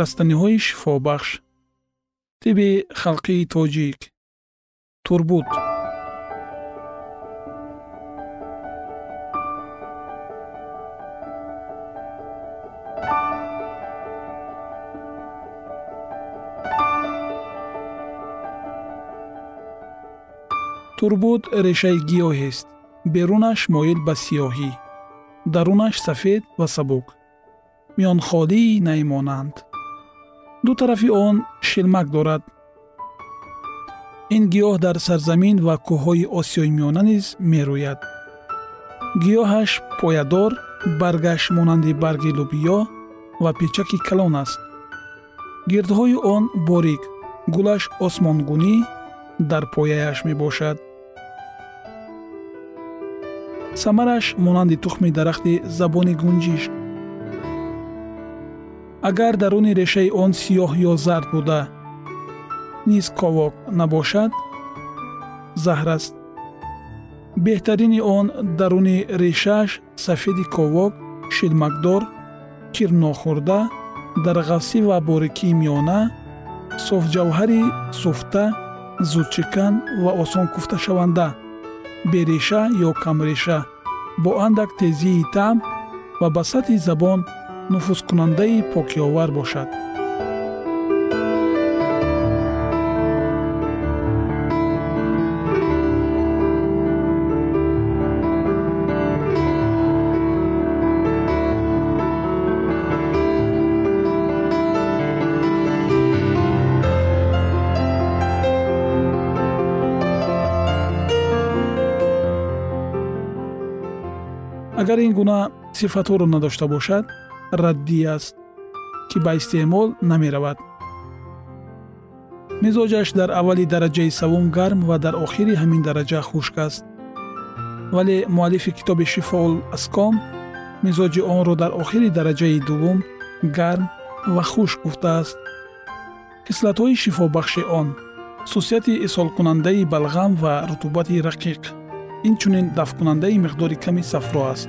растаниҳои шифобахш. Тиби халқии тоҷик турбут. Турбут решаи гиёҳест берунаш моил ба сиёҳӣ дарунаш сафед ва сабук. Миёнхолии наймонанд ду тарафи он шилмак дорад. Ин гиёҳ дар сарзамин ва кӯҳҳои осиёи миёна низ мерӯяд. Гиёҳаш поядор баргаш монанди барги лубиё ва печаки калон аст. Гирдҳои он борик гулаш осмонгунӣ дар пояяш мебошад. Самараш монанди тухми дарахти забони гунҷишк агар даруни решаи он сиёҳ ё зард буда. Низ ковок набошад. Заҳр аст. Беҳтарини он даруни решааш сафеди ковок шилмакдор кирнохӯрда дарғафсӣ ва борикии миёна софҷавҳари суфта зудчикан ва осонкуфташаванда береша ё камреша бо андак тезии таъм ва ба сатҳи забон нуфузкунандаи покиовар бошад. Агар ин гуна сифатҳоро надошта бошад раддӣ аст ки ба истеъмол намеравад. Мизоҷаш дар аввали дараҷаи савум гарм ва дар охири ҳамин дараҷа хушк аст. Вале муаллифи китоби шифоул аском мизоҷи онро дар охири дараҷаи дуввум гарм ва хушк гуфтааст. Кислатҳои шифобахши он хусусияти исҳолкунандаи балғам ва рутубати рақиқ инчунин дафткунандаи миқдори ками сафро аст.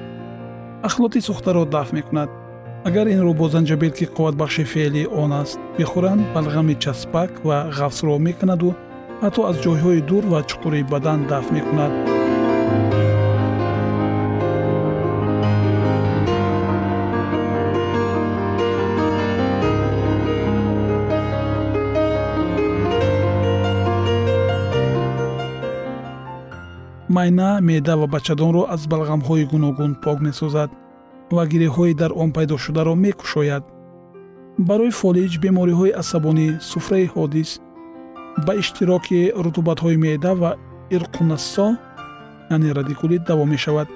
Ахлоти сӯхтаро дафт мекунад агар инро бо занҷабил ки қувватбахши феъли он аст бихӯранд балғами часпак ва ғафсро мекунаду ҳатто аз ҷойҳои дур ва чуқури бадан дафт мекунад. Майна меъда ва бачадонро аз балғамҳои гуногун пок месозад ва гиреҳҳои дар он пайдошударо мекушояд. Барои фолиҷ бемориҳои асабонӣ суфраи ҳодис ба иштироки рутубатҳои меъда ва ирқунассо яъне радикулит даво мешавад.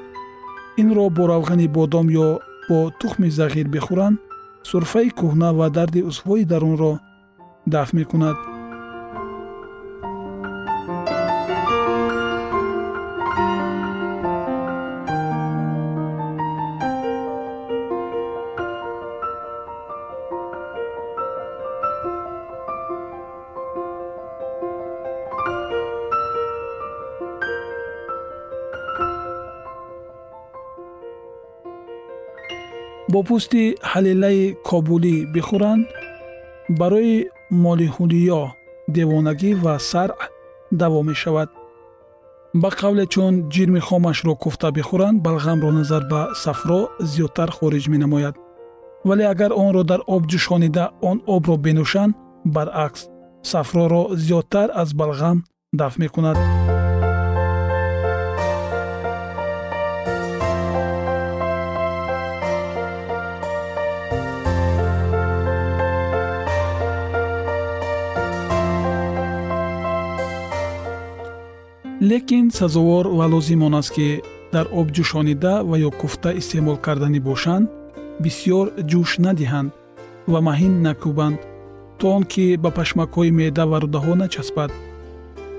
Инро бо равғани бодом ё бо тухми зағир бихӯранд сурфаи кӯҳна ва дарди узвҳои дарунро дафт мекунад бо пӯсти ҳалелаи кобулӣ бихӯранд барои молиҳулиё девонагӣ ва саръ даво мешавад. Ба қавле чун ҷирми хомашро куфта бихӯранд балғамро назар ба сафро зиёдтар хориҷ менамояд. Вале агар онро дар об ҷӯшонида он обро бинӯшанд баръакс сафроро зиёдтар аз балғам дафт мекунад лекин сазовор ва лозим он аст ки дар об ҷӯшонида ва ё куфта истеъмол карданӣ бошанд бисьёр ҷӯш надиҳанд ва маҳин накӯбанд то он ки ба пашмакҳои меъда ва рӯдаҳо начаспад.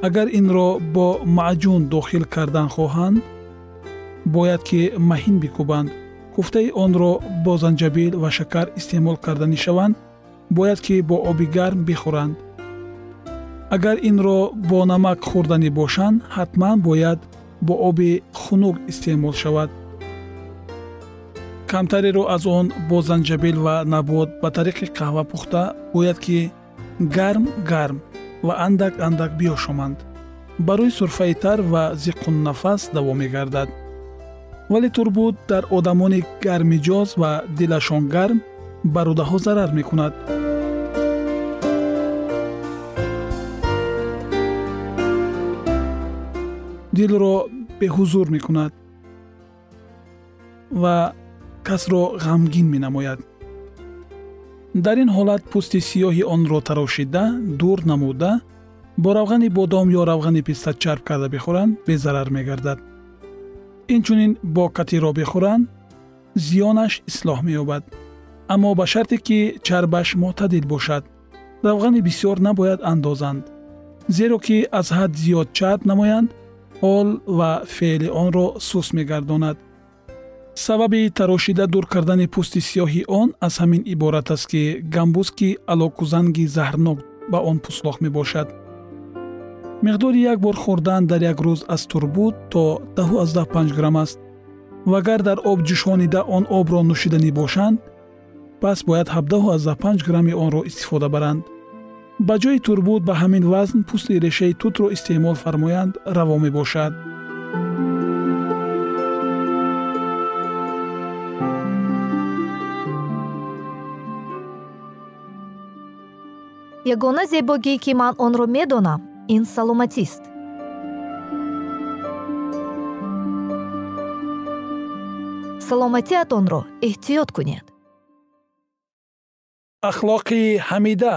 Агар инро бо маъҷун дохил кардан хоҳанд бояд ки маҳин бикӯбанд. Куфтаи онро бо занҷабил ва шакар истеъмол карданӣ шаванд бояд ки бо оби гарм бихӯранд агар инро бо намак хӯрданӣ бошанд ҳатман бояд бо оби хунук истеъмол шавад. Камтареро аз он бо занҷабил ва набот ба тариқи қаҳва пухта бояд ки гарм гарм ва андак андак биёшоманд барои сурфаи тар ва зиққуннафас даво мегардад. Вале турбут дар одамони гармиҷоз ва дилашон гарм ба рӯдаҳо зарар мекунад дилро беҳузур мекунад ва касро ғамгин менамояд дар ин ҳолат пӯсти сиёҳи онро тарошида дур намуда бо равғани бодом ё равғани писта чарб карда бихӯранд безарар мегардад инчунин бо катиро бихӯранд зиёнаш ислоҳ меёбад аммо ба шарте ки чарбаш мӯътадил бошад равғани бисьёр набояд андозанд зеро ки аз ҳад зиёд чарб намоянд ҳол ва феъли онро сус мегардонад. Сабаби тарошида дур кардани пӯсти сиёҳи он аз ҳамин иборат аст ки гамбузки алокузанги заҳрнок ба он пӯслох мебошад. Миқдори як бор хӯрдан дар як рӯз аз турбут то 15 грамм аст. Ва агар дар об ҷӯшонида он обро нӯшиданӣ бошанд пас бояд 75 грамми онро истифода баранд ба ҷои турбут ба ҳамин вазн пӯсти решаи тутро истеъмол фармоянд раво мебошад. Ягона зебогӣ ки ман онро медонам ин саломатист. Саломатиатонро эҳтиёт кунед. Ахлоқи ҳамида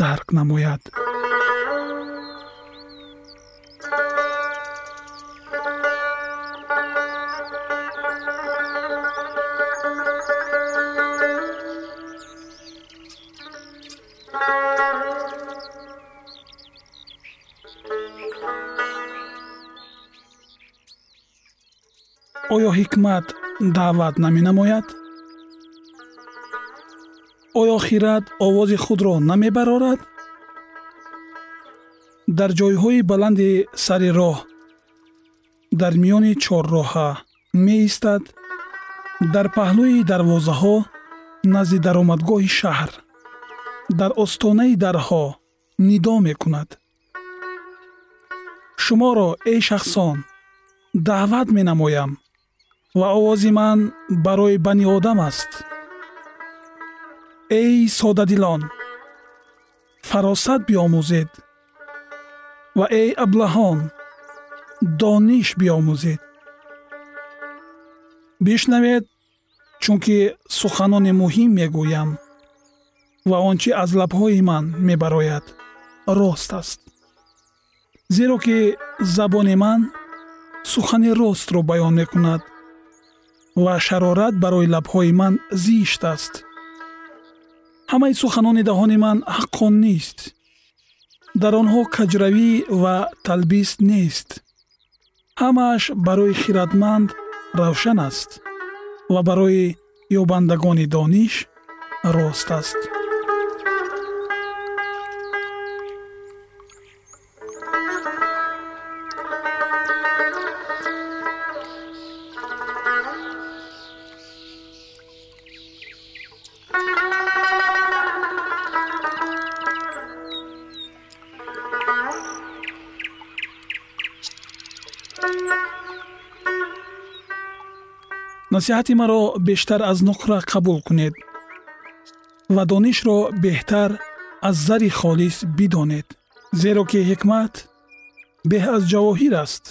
дарк намояд. Оё ҳикмат даъват наменамояд оё хират овози худро намебарорад? Дар ҷойҳои баланди сари роҳ дар миёни чорроҳа меистад дар паҳлӯи дарвозаҳо назди даромадгоҳи шаҳр дар остонаи дарҳо нидо мекунад. Шуморо эй шахсон даъват менамоям ва овози ман барои бани одам аст эй содадилон фаросат биомӯзед ва эй аблаҳон дониш биомӯзед. Бишнавед чунки суханони муҳим мегӯям ва он чи аз лабҳои ман мебарояд рост аст. Зеро ки забони ман сухани ростро баён мекунад ва шарорат барои лабҳои ман зишт аст ҳамаи суханонидаҳони ман ҳаққон нест. Дар онҳо каҷравӣ ва талбис нест. Ҳамааш барои хиратманд равшан аст ва барои ёбандагони дониш рост аст насиҳати маро бештар аз нуқра қабул кунед ва донишро беҳтар аз зари холис бидонед зеро ки ҳикмат беҳ аз ҷавоҳир аст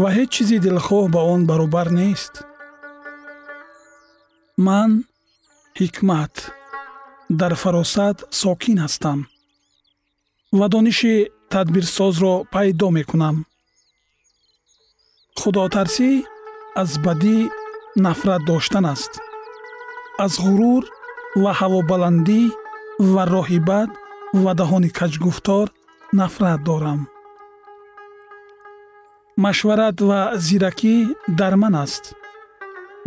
ва ҳеҷ чизи дилхоҳ ба он баробар нест. Ман ҳикмат дар фаросат сокин ҳастам ва дониши тадбирсозро пайдо мекунам. Худотарсӣ аз бадӣ нафрат доштан аст. Аз ғурур ва ҳавобаландӣ ва роҳи бад ва даҳони каҷгуфтор нафрат дорам. Машварат ва зиракӣ дар ман аст.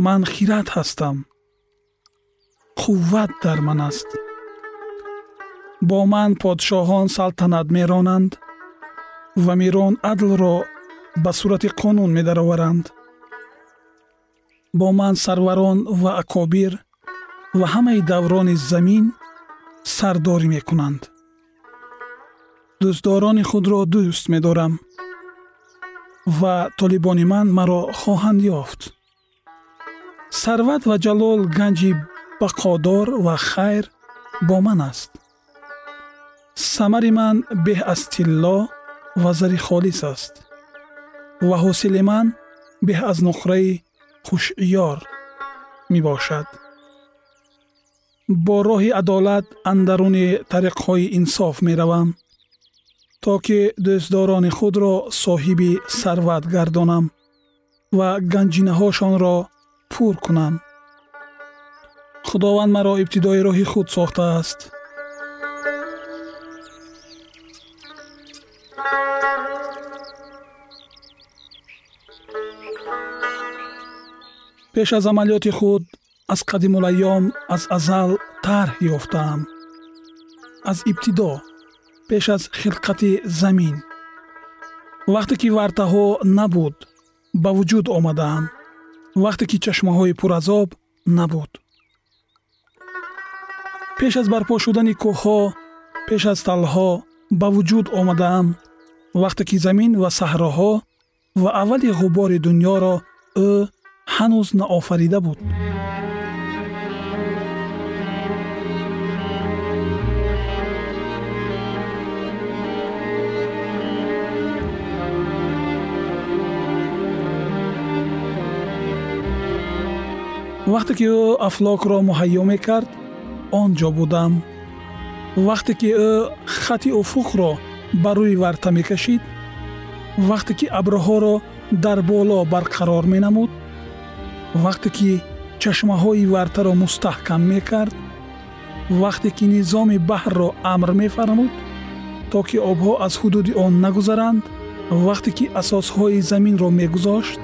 Ман хират ҳастам. Қувват дар ман аст. Бо ман подшоҳон салтанат меронанд ва мирон адлро ба сурати қонун медароваранд бо ман сарварон ва акобир ва ҳамаи даврони замин сардорӣ мекунанд. дӯстдорони худро дӯст медорам ва толибони ман маро хоҳанд ёфт. сарват ва ҷалол ганҷи бақодор ва хайр бо ман аст. самари ман беҳ аз тилло ва зари холис аст ва ҳосили ман беҳ аз нуқраи хушъёр мебошад бо роҳи адолат андаруни тариқҳои инсоф меравам то ки дӯстдорони худро соҳиби сарват гардонам ва ганҷинаҳошонро пур кунам худованд маро ибтидои роҳи худ сохтааст пеш аз амалиёти худ аз қадимулайём аз азал тарҳ ёфтаам аз ибтидо пеш аз хилқати замин. Вақте ки вартаҳо набуд ба вуҷуд омадаам. Вақте ки чашмаҳои пуразоб набуд. Пеш аз барпо шудани кӯҳҳо пеш аз талҳо ба вуҷуд омадаам. Вақте ки замин ва саҳроҳо ва аввали ғубори дуньёро ӯ ҳанӯз наофарида буд. Вақте ки ӯ афлокро муҳайё мекард он ҷо будам? Вақте ки ӯ хати уфуқро ба рӯи варта мекашид? Вақте ки абрҳоро дар боло барқарор менамуд вақте ки чашмаҳои вартаро мустаҳкам мекард вақте ки низоми баҳрро амр мефармуд то ки обҳо аз ҳудуди он нагузаранд вақте ки асосҳои заминро мегузошт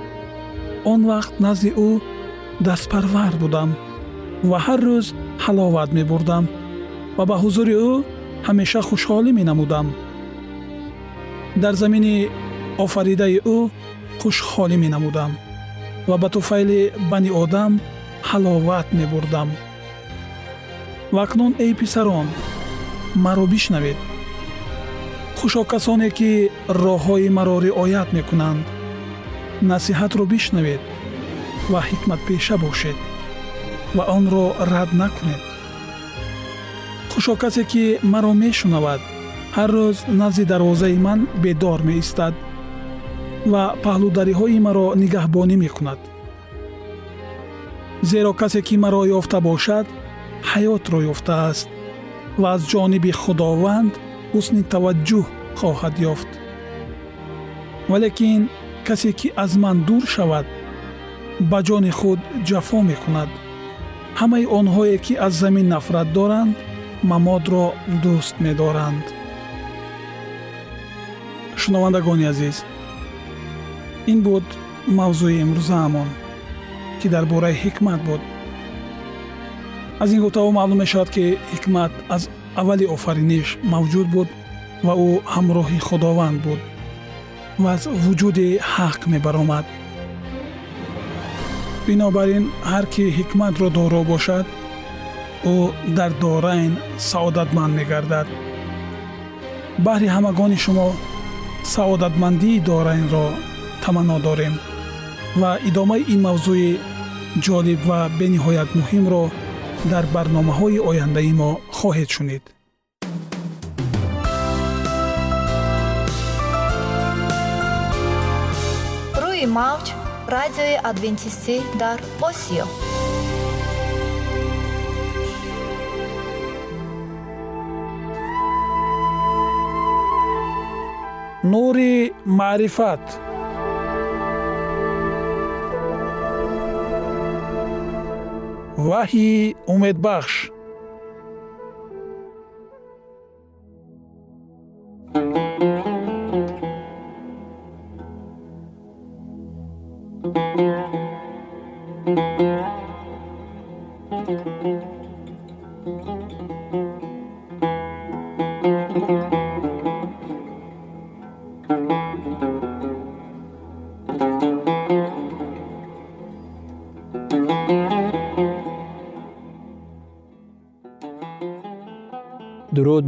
он вақт назди ӯ дастпарвар будам ва ҳар рӯз ҳаловат мебурдам ва ба ҳузури ӯ ҳамеша хушҳолӣ менамудам. Дар замини офаридаи ӯ хушҳолӣ менамудам ва ба туфайли бани одам ҳаловат мебурдам. Ва акнун эй писарон маро бишнавед. Хушо касоне ки роҳҳои маро riоят мекунанд насиҳатро бишнавед ва ҳикматпеша бошед ва онро рад накунед. Хушо касе ки маро мешунавад ҳар рӯз назди дарвозаи ман бедор меистад ва паҳлудариҳои маро нигаҳбонӣ мекунад. Зеро касе ки маро ёфта бошад ҳаётро ёфтааст ва аз ҷониби худованд ҳусни таваҷҷӯҳ хоҳад ёфт. Валекин касе ки аз ман дур шавад ба ҷони худ ҷафо мекунад. Ҳамаи онҳое ки аз замин нафрат доранд мамодро дӯст медоранд. Шунавандагони азиз ин буд мавзӯи имрӯзаамон ки дар бораи ҳикмат буд аз ин гуфтаҳо маълум мешавад ки ҳикмат аз аввали офариниш мавҷуд буд ва ӯ ҳамроҳи худованд буд ва аз вуҷуди ҳақ мебаромад бинобар ин ҳар кӣ ҳикматро доро бошад ӯ дар дорайн саодатманд мегардад баҳри ҳамагони шумо саодатмандии дорайнро таманно дорем ва идомаи ин мавзӯи ҷолиб ва бениҳоят муҳимро дар барномаҳои ояндаи мо хоҳед шунид. Рӯи мавҷ радиои адвентистӣ дар осиё. Нури маърифат ваҳйи умедбахш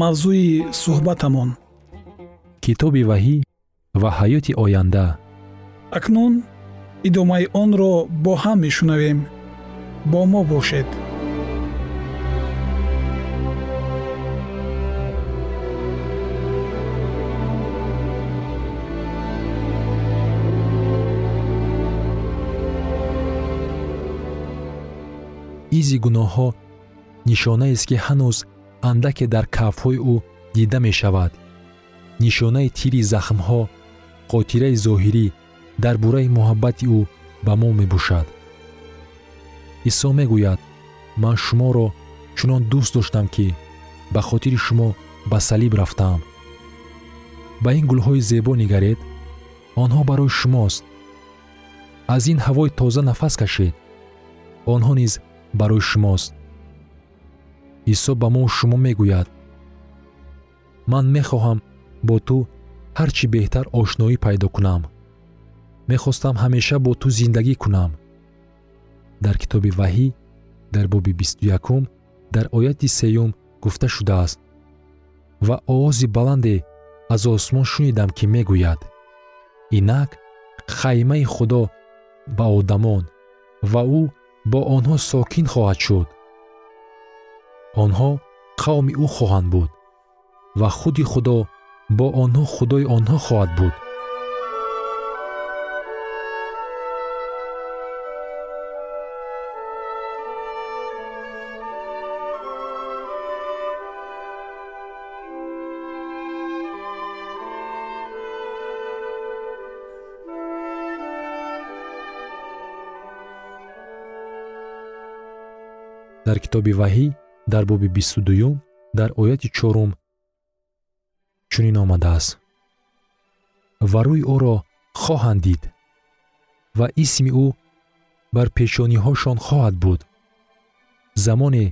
мавзӯи суҳбатамон. Китоби ваҳӣ ва ҳаёти оянда. Акнун идомаи онро бо ҳам мешунавем. Бо мо бошед. Изи гуноҳҳо нишонаест ки ҳанӯз андаке дар кафҳои ӯ дида мешавад. Нишонаи тири захмҳо хотираи зоҳирӣ дар бораи муҳаббати ӯ ба мо мебошад. Исо мегӯяд ман шуморо чунон дӯст доштам ки ба хотири шумо ба салиб рафтаам. Ба ин гулҳои зебо нигаред онҳо барои шумост. Аз ин ҳавои тоза нафас кашед. Онҳо низ барои шумост исо ба мо шумо мегӯяд. Ман мехоҳам бо ту ҳар чӣ беҳтар ошноӣ пайдо кунам. Мехостам ҳамеша бо ту зиндагӣ кунам. Дар китоби ваҳӣ дар боби бисту якум дар ояти сеюм гуфта шудааст ва овози баланде аз осмон шунидам ки мегӯяд. Инак хаймаи худо ба одамон ва ӯ бо онҳо сокин хоҳад шуд онҳо қавми ӯ хоҳанд буд ва худи худо бо онҳо худои онҳо хоҳад буд. Дар китоби ваҳӣ дар боби бисту дуюм дар ояти чорум чунин омадааст. Ва рӯи ӯро хоҳанд дид ва исми ӯ бар пешониҳошон хоҳад буд. Замоне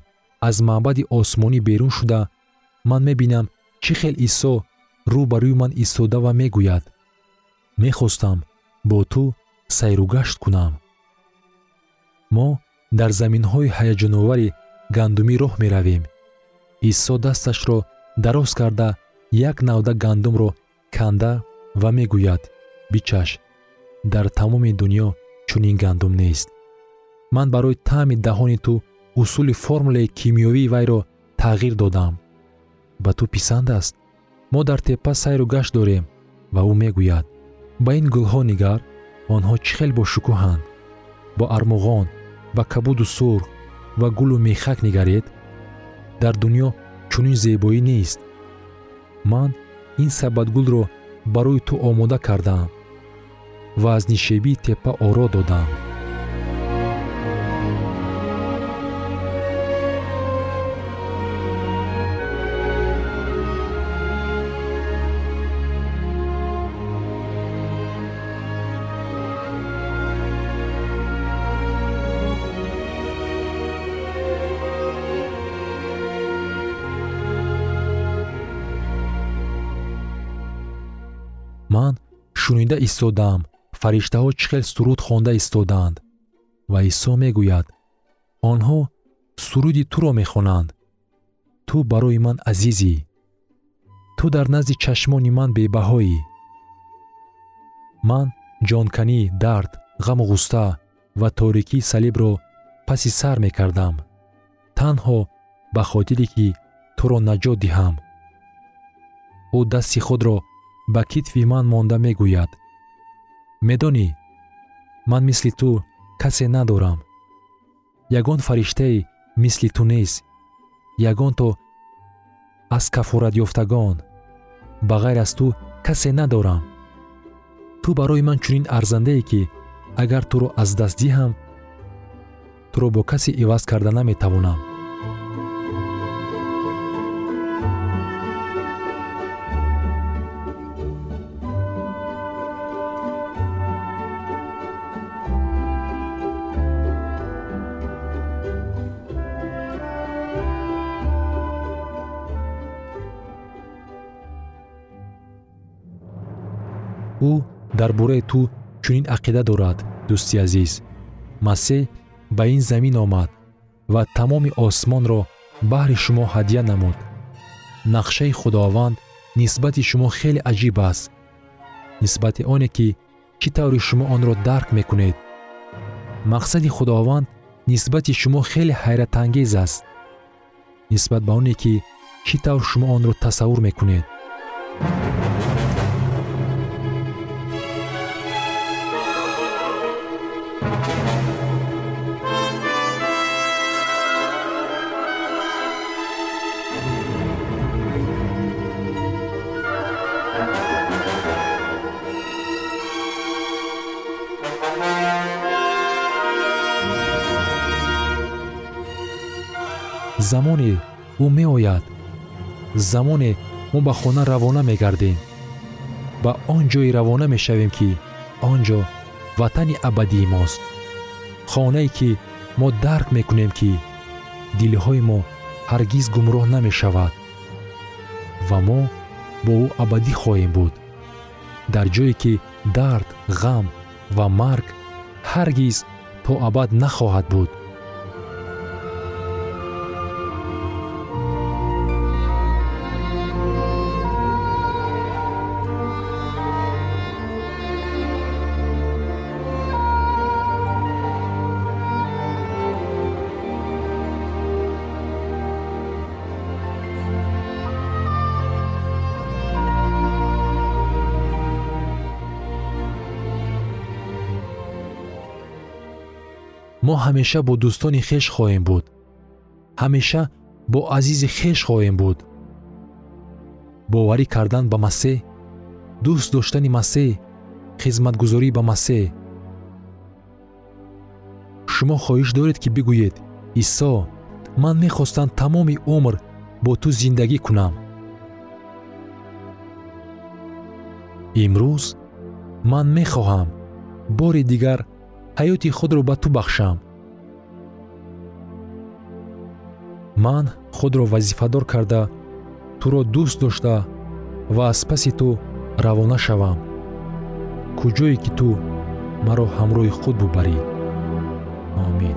аз маъбади осмонӣ берун шуда ман мебинам чӣ хел исо рӯ ба рӯи ман истода ва мегӯяд. Мехостам бо ту сайругашт кунам. Мо дар заминҳои ҳаяҷоновари гандумӣ роҳ меравем. Исо дасташро дароз карда як навда гандумро канда ва мегӯяд. Бичаш дар тамоми дуньё чунин гандум нест. Ман барои таъми даҳони ту усули формулаи кимиёвии вайро тағйир додам. Ба ту писанд аст мо дар теппа сайру гашт дорем ва ӯ мегӯяд. Ба ин гулҳо нигар онҳо чӣ хел бошукӯҳанд бо армуғон ба кабуду сурх ва гулу мехак нигаред дар дуньё чунин зебоӣ нест. Ман ин сабадгулро барои ту омода кардаам ва аз нишебии теппа оро додаам шунида истодаам. Фариштаҳо чӣ хел суруд хонда истодаанд? Ва исо мегӯяд онҳо суруди туро мехонанд. Ту барои ман азизӣ. Ту дар назди чашмони ман бебаҳоӣ. Ман ҷонканӣ дард ғаму ғуста ва торикии салибро паси сар мекардам. Танҳо ба хотире ки туро наҷот диҳам. Ӯ дасти худро ба китфи ман монда мегӯяд. Медонӣ ман мисли ту касе надорам. Ягон фариштае мисли ту нест ягон то аз кафоратёфтагон ба ғайр аз ту касе надорам. Ту барои ман чунин арзандае ки агар туро аз даст диҳам туро бо касе иваз карда наметавонам дар бораи ту чунин ақида дорад дӯсти азиз масеҳ ба ин замин омад ва тамоми осмонро баҳри шумо ҳадя намуд нақшаи худованд нисбати шумо хеле аҷиб аст нисбати оне ки чӣ тавре шумо онро дарк мекунед мақсади худованд нисбати шумо хеле ҳайратангез аст нисбат ба оне ки чӣ тавр шумо онро тасаввур мекунед замоне ӯ меояд замоне мо ба хона равона мегардем. Ба он ҷое равона мешавем ки он ҷо ватани абадии мост. Хонае ки мо дарк мекунем ки дилҳои мо ҳаргиз гумроҳ намешавад. Ва мо бо ӯ абадӣ хоҳем буд. Дар ҷое ки дард ғам ва марг ҳаргиз то абад нахоҳад буд мо ҳамеша бо дӯстони хеш хоҳем буд. Ҳамеша бо азизи хеш хоҳем буд. Боварӣ кардан ба масеҳ дӯст доштани масеҳ хизматгузорӣ ба масеҳ. Шумо хоҳиш доред ки бигӯед исо ман мехостам тамоми умр бо ту зиндагӣ кунам. Имрӯз ман мехоҳам бори дигар ҳаёти худро ба ту бахшам ман худро вазифадор карда туро дӯст дошта ва аз паси ту равона шавам. Куҷое ки ту маро ҳамроҳи худ бубарӣ. Омин